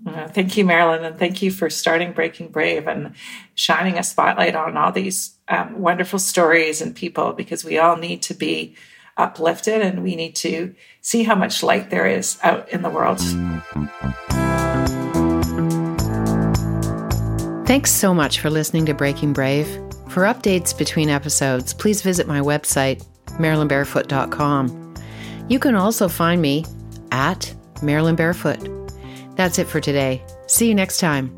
Uh, thank you, Marilyn, and thank you for starting Breaking Brave and shining a spotlight on all these um, wonderful stories and people because we all need to be uplifted and we need to see how much light there is out in the world. Thanks so much for listening to Breaking Brave. For updates between episodes, please visit my website, marilynbarefoot.com. You can also find me at Marilyn Barefoot. That's it for today. See you next time.